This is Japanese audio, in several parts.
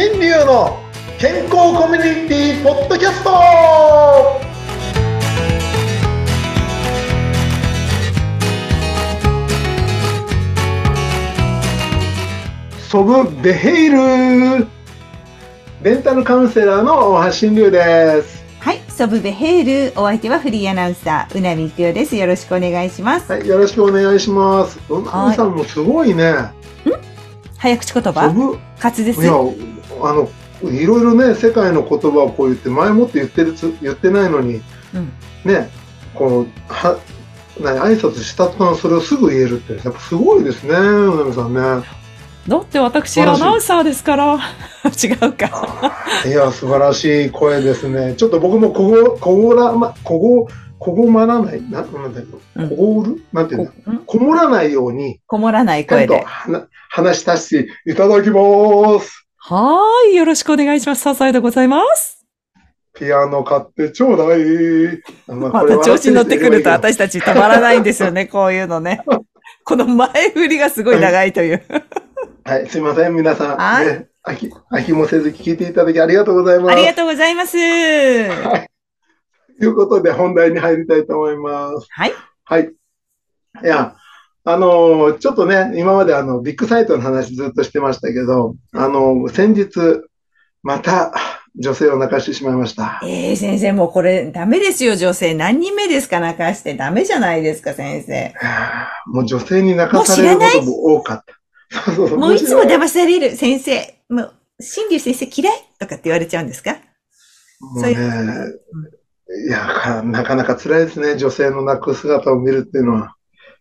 新流の健康コミュニティポッドキャストソブベヘイルレンタルカウンセラーの大橋新流ですはい、ソブベヘール、お相手はフリーアナウンサー、うなみくよです。よろしくお願いします。はい、よろしくお願いします。おなみさんもすごいね。早口言ソ葉ブ？滑舌？いや、あの、いろいろね、世界の言葉をこう言って、前もって言ってるつ、言ってないのに、うん。ね、こう、は、何、挨拶した途端それをすぐ言えるって、やっぱすごいですね、うなみさんね。だって私アナウンサーですから。違うか。いや、素晴らしい声ですね。ちょっと僕もこご、こごら、ま、こご、こごまらない、な、なんだろうこごる？なんていうのこん？こもらないように、こもらない声で。話話したし、いただきます。はーい、よろしくお願いします。笹井でございます。ピアノ買ってちょうだい。あまた調子に乗ってくると私たち止まらないんですよね、こういうのね。この前振りがすごい長いという。はい、すいません、皆さん。はいね、飽き、飽きもせず聞いていただきありがとうございます。ありがとうございます。はということで、本題に入りたいと思います。い。はい。いや、あのーちょっとね、今まであの、ビッグサイトの話ずっとしてましたけど、あのー先日、また、女性を泣かしてしまいました。えー、先生、もうこれダメですよ、女性。何人目ですか、泣かして。ダメじゃないですか、先生。は あもう女性に泣かされることも多かった。そうそうそうもういつも騙される、先生。もう、新竜先生嫌い？とかって言われちゃうんですか？もうね、いや、かなかなか辛いですね。女性の泣く姿を見るっていうのは。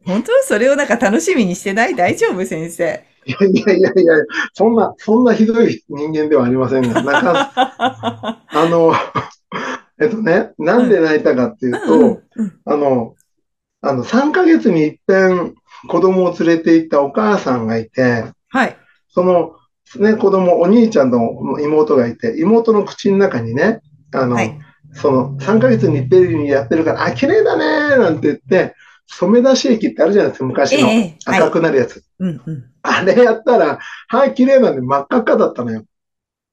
本当？それをなんか楽しみにしてない？大丈夫？先生。いやいやいやいや、そんな、そんなひどい人間ではありませんが、なんか、あの、えっとね、なんで泣いたかっていうと、あの、あの、3ヶ月に一遍子供を連れて行ったお母さんがいて、はい。その、ね、子供、お兄ちゃんの妹がいて、妹の口の中にね、あの、はい。その、3ヶ月に一遍にやってるから、あ、綺麗だねーなんて言って、染め出し液ってあるじゃないですか、昔の。赤くなるやつ。うんうん。あれやったら、はい、綺麗なんで真っ赤っかだったのよ。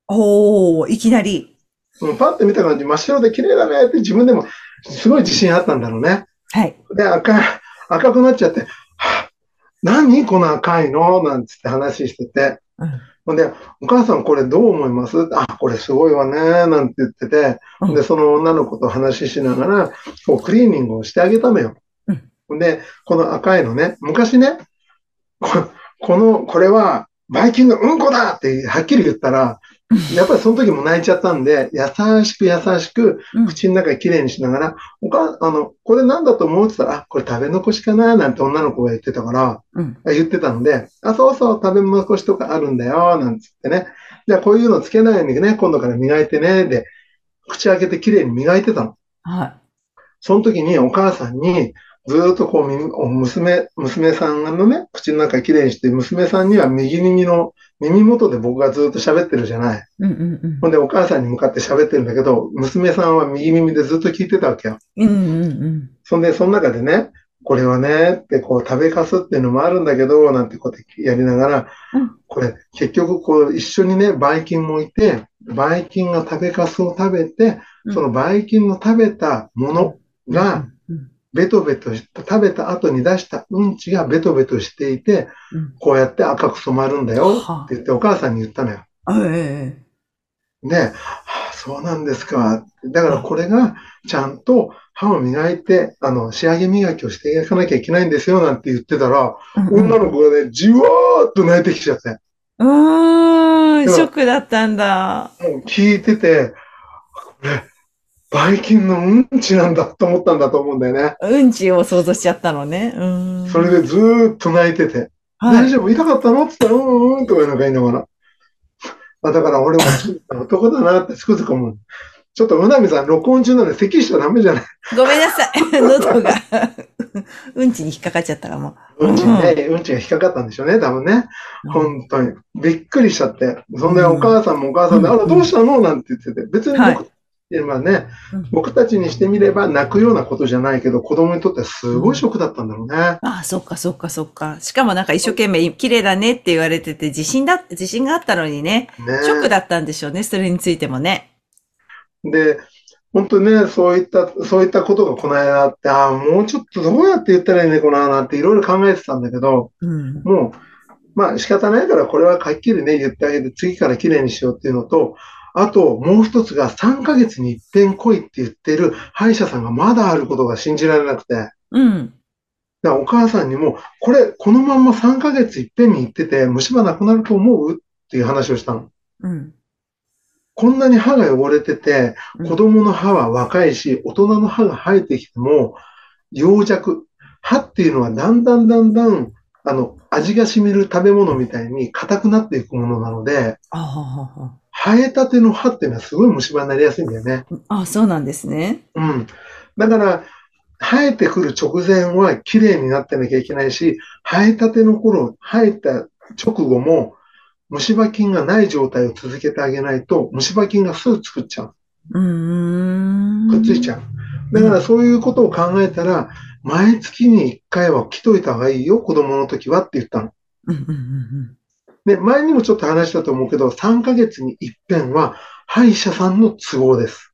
おー、いきなり。うんパッて見た感じ、真っ白で綺麗だねって自分でもすごい自信あったんだろうね。はい。で、赤、赤くなっちゃって、はぁ何この赤いの？なんつって話してて。うんほんで、お母さんこれどう思います？あ、これすごいわね、なんて言ってて、うんで、その女の子と話ししながら、こうクリーニングをしてあげたのよ。で、この赤いのね、昔ね、ここの、これは、バイキンのうんこだってはっきり言ったら、やっぱりその時も泣いちゃったんで、優しく優しく、うん口の中きれいにしながら、おか、あの、これなんだと思うってたら、あ、これ食べ残しかななんて女の子が言ってたから、うん。言ってたので、あ、そうそう、食べ残しとかあるんだよ、なんつってね。じゃあこういうのつけないようにね、今度から磨いてね、で、口開けてきれいに磨いてたの。はその時にお母さんに、ずーっとこう娘、娘さんのね、口の中きれいにして、娘さんには右耳の、耳元で僕がずーっと喋ってるじゃない。い。うんうんほんでお母さんに向かって喋ってるんだけど、娘さんは右耳でずっと聞いてたわけよ。うん。うんうんうん。そんで、その中でね、これはね、ってこう食べかすっていうのもあるんだけど、なんてこうやってやりながらうん、これ結局こう一緒にね、バイキンもいて、バイキンが食べかすを食べて、そのバイキンの食べたものが、うんベトベトした、食べた後に出したうんちがベトベトしていて、うんこうやって赤く染まるんだよはあって言ってお母さんに言ったのよ。あえで、はあそうなんですか。だからこれがちゃんと歯を磨いて、あの、仕上げ磨きをしていかなきゃいけないんですよなんて言ってたら、えうん女の子がね、じわーっと泣いてきちゃって、うーん、ショックだったんだ。もう聞いてて、これ、バイキンのうんちなんだと思ったんだと思うんだよね。うんちを想像しちゃったのね。うーん。それでずーっと泣いてて、はい。大丈夫？痛かったの？って言ったら、うんうんとかなんか言いながら。あだから俺も男だなってつくづく思う。ちょっとうなみさん、録音中なので咳しちゃダメじゃない？ごめんなさい。喉が、うんちに引っかかっちゃったかも。うんちにね、うんちが引っかかったんでしょうね、多分ね。本当に。びっくりしちゃって。そんでお母さんもお母さんで、うんあら、どうしたの？なんて言ってて。別に僕、はいでまあねうん、僕たちにしてみれば泣くようなことじゃないけど、子供にとってはすごいショックだったんだろうね。ああ、そっかそっかそっか。しかもなんか一生懸命綺麗だねって言われてて、自信だ、自信があったのにね、ねショックだったんでしょうね、それについてもね。で、本当にね、そういった、そういったことがこの間あって、ああ、もうちょっとどうやって言ったらいいのかななんていろいろ考えてたんだけど、うん。もう、まあ仕方ないからこれははっきりね、言ってあげて次から綺麗にしようっていうのと、あともう一つが3ヶ月に一遍来いって言ってる歯医者さんがまだあることが信じられなくて、だかうん。らお母さんにも、これ、このまんま3ヶ月いっぺんに行ってて虫歯なくなると思う？っていう話をしたの。うん。こんなに歯が汚れてて、うん子供の歯は若いし、大人の歯が生えてきても、幼弱。歯っていうのはだんだんだんだん、あの、味が染みる食べ物みたいに硬くなっていくものなので、ああ、生えたての歯っていうのはすごい虫歯になりやすいんだよね。ああ、そうなんですね。うん。だから、生えてくる直前は綺麗になってなきゃいけないし、生えたての頃、生えた直後も、虫歯菌がない状態を続けてあげないと、虫歯菌がすぐ作っちゃう。うーん。くっついちゃう。だからそういうことを考えたら、毎月に1回は来といた方がいいよ、子供の時はって言ったの。うんうんうんで、前にもちょっと話したと思うけど、3ヶ月に一遍は歯医者さんの都合です。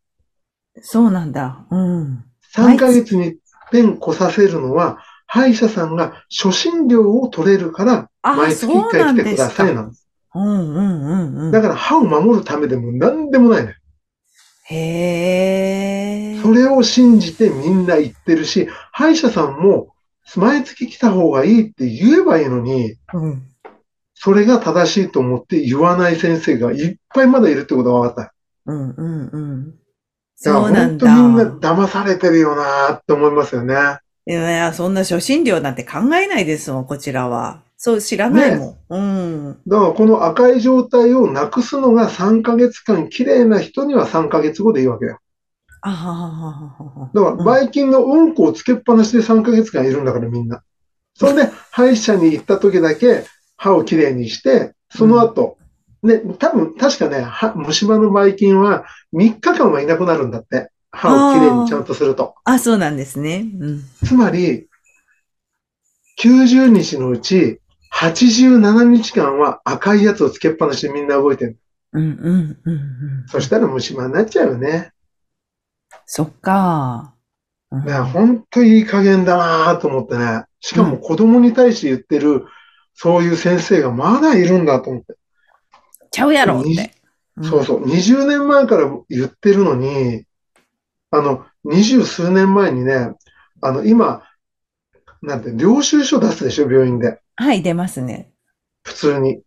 うん。そうなんだ。うん。3ヶ月に一遍来させるのは、歯医者さんが初診料を取れるから、毎月1そうなん回来てく。ださいなんです。うんうんうんうん。だから歯を守るためでも何でもないのよ。へえ。それを信じてみんな言ってるし、歯医者さんも毎月来た方がいいって言えばいいのに、うん。それが正しいと思って言わない先生がいっぱいまだいるってことが分かった。うんうんうん。そうなん本当みんなだ。騙されてるよなって思いますよね。いや、そんな初診料なんて考えないですもん、こちらは。そう、知らないもん。うん。だからこの赤い状態をなくすのが3ヶ月間綺麗な人には3ヶ月後でいいわけよ。あははははは。だから、ばい菌のうんこをつけっぱなしで3ヶ月間いるんだから、みんな。それで、歯医者に行った時だけ歯をきれいにして、その後、ね、多分、確かね、歯虫歯のばい菌は3日間はいなくなるんだって。歯をきれいにちゃんとすると。あ、そうなんですね。うん。つまり、90日のうち87日間は赤いやつをつけっぱなしでみんな動いてる。うんうんうんうん。そしたら虫歯になっちゃうよね。そっか。うんね、ほんといい加減だなと思ってね。しかも子供に対して言ってる、そういう先生がまだいるんだと思って。ちゃうやろって。そうそう。20年前から言ってるのに、あの、二十数年前にね、あの、今、なんて、領収書出すでしょ、病院で。はい、出ますね。普通に。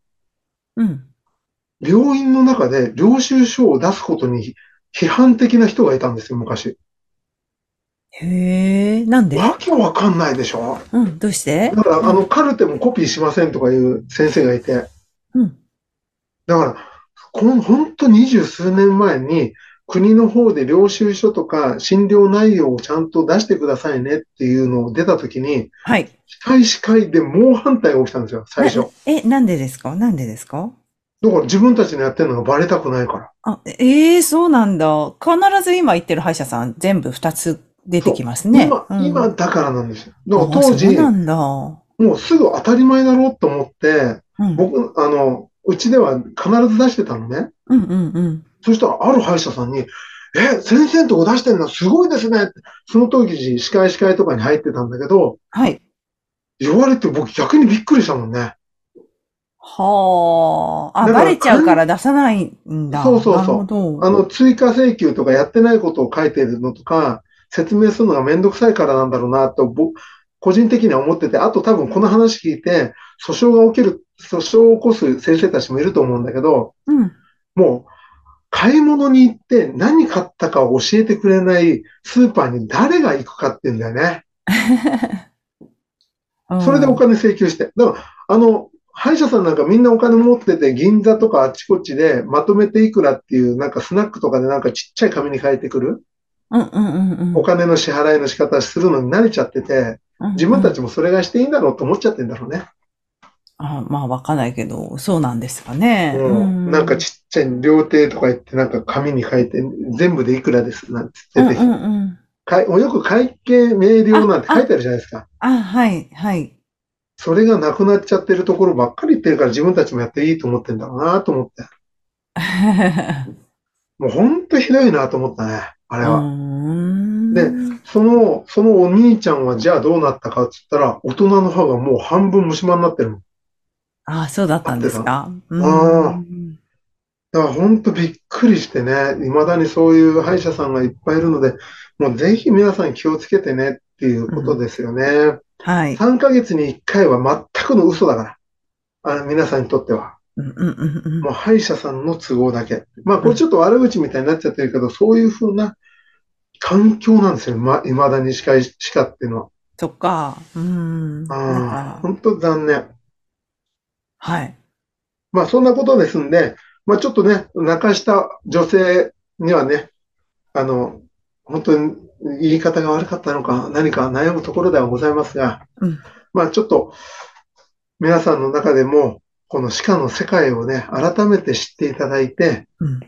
うん。病院の中で領収書を出すことに批判的な人がいたんですよ、昔。へえ、なんで？わけわかんないでしょ？うん、どうして？だから、あの、カルテもコピーしませんとかいう先生がいて。うん。だから、この本当二十数年前に国の方で領収書とか診療内容をちゃんと出してくださいねっていうのを出たときに、はい。司会司会で猛反対が起きたんですよ、最初。なえ、なんでですか？なんでですか？だから自分たちのやってるのがバレたくないから。あ、ええそうなんだ。必ず今言ってる歯医者さん全部二つ出てきますね。今、うん今だからなんですよ。だからあ当時、そうなんだ。もうすぐ当たり前だろうと思って、うん。僕、あの、うちでは必ず出してたのね。うんうんうん。そしたら、ある歯医者さんに、え、先生のとこ出してんの？すごいですねその時、司会司会とかに入ってたんだけど、はい。言われて僕逆にびっくりしたもんね。はあ。あ、バレちゃうから出さないんだ。そうそうそう。あの、追加請求とかやってないことを書いてるのとか、説明するのがめんどくさいからなんだろうなと、僕、個人的には思ってて、あと多分この話聞いて、訴訟が起きる、訴訟を起こす先生たちもいると思うんだけど、うん。もう、買い物に行って何買ったかを教えてくれないスーパーに誰が行くかって言うんだよね。それでお金請求して。だから、あの、歯医者さんなんかみんなお金持ってて、銀座とかあっちこっちでまとめていくらっていう、なんかスナックとかでなんかちっちゃい紙に書いてくる、うんうんうんうん。お金の支払いの仕方するのに慣れちゃってて、自分たちもそれがしていいんだろうと思っちゃってんだろうね。あまあ、わかんないけど、そうなんですかね。うん、なんかちっちゃい料亭とか行って、なんか紙に書いて、全部でいくらですなんてうんう出てきて、んうよく会計明瞭なんて書いてあるじゃないですか。あ、はい、はい。それがなくなっちゃってるところばっかり言ってるから自分たちもやっていいと思ってんだろうなと思って。もうほんとひどいなと思ったね、あれは。でその、そのお兄ちゃんはじゃあどうなったかって言ったら、大人の歯がもう半分虫歯になってるもん。あ、そうだったんですか？うんあだから本当びっくりしてね、未だにそういう歯医者さんがいっぱいいるので、もうぜひ皆さん気をつけてねっていうことですよね。はい。3ヶ月に1回は全くの嘘だから。あの皆さんにとっては。うんうんうんうんもう歯医者さんの都合だけ。まあこれちょっと悪口みたいになっちゃってるけど、そういうふうな環境なんですよ。ま、未だに歯科医、歯科っていうのは。そっか。うん。だああ、本当残念。はい。まあそんなことですんで、まあちょっとね、泣かした女性にはね、あの、本当に言い方が悪かったのか何か悩むところではございますが、うんまあちょっと皆さんの中でも、この歯科の世界をね、改めて知っていただいて、うん。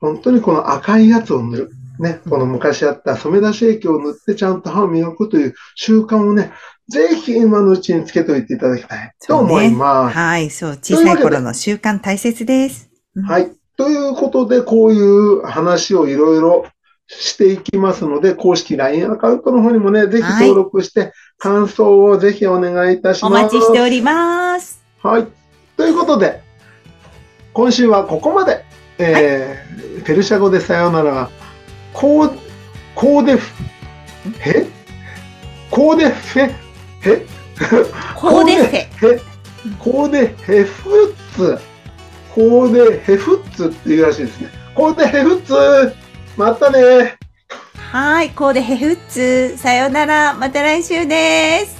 本当にこの赤いやつを塗る。ね、この昔あった染め出し液を塗ってちゃんと歯を磨くという習慣をね、ぜひ今のうちにつけておいていただきたいと思います。はい。そう。小さい頃の習慣大切です。うんはい。ということで、こういう話をいろいろしていきますので、公式 LINE アカウントの方にもね、ぜひ登録して、感想をぜひお願いいたしおます。待ちしております。はい。ということで、今週はここまで。えーペルシャ語でさようなら、コー、コーデフ、へ？コーデフェ、へ？コーデッフェ。へ？コーデヘフッツ。コーデヘフッツっていうらしいですね。コーデヘフッツまたねはい。コーデヘフッツ。さようなら。また来週です。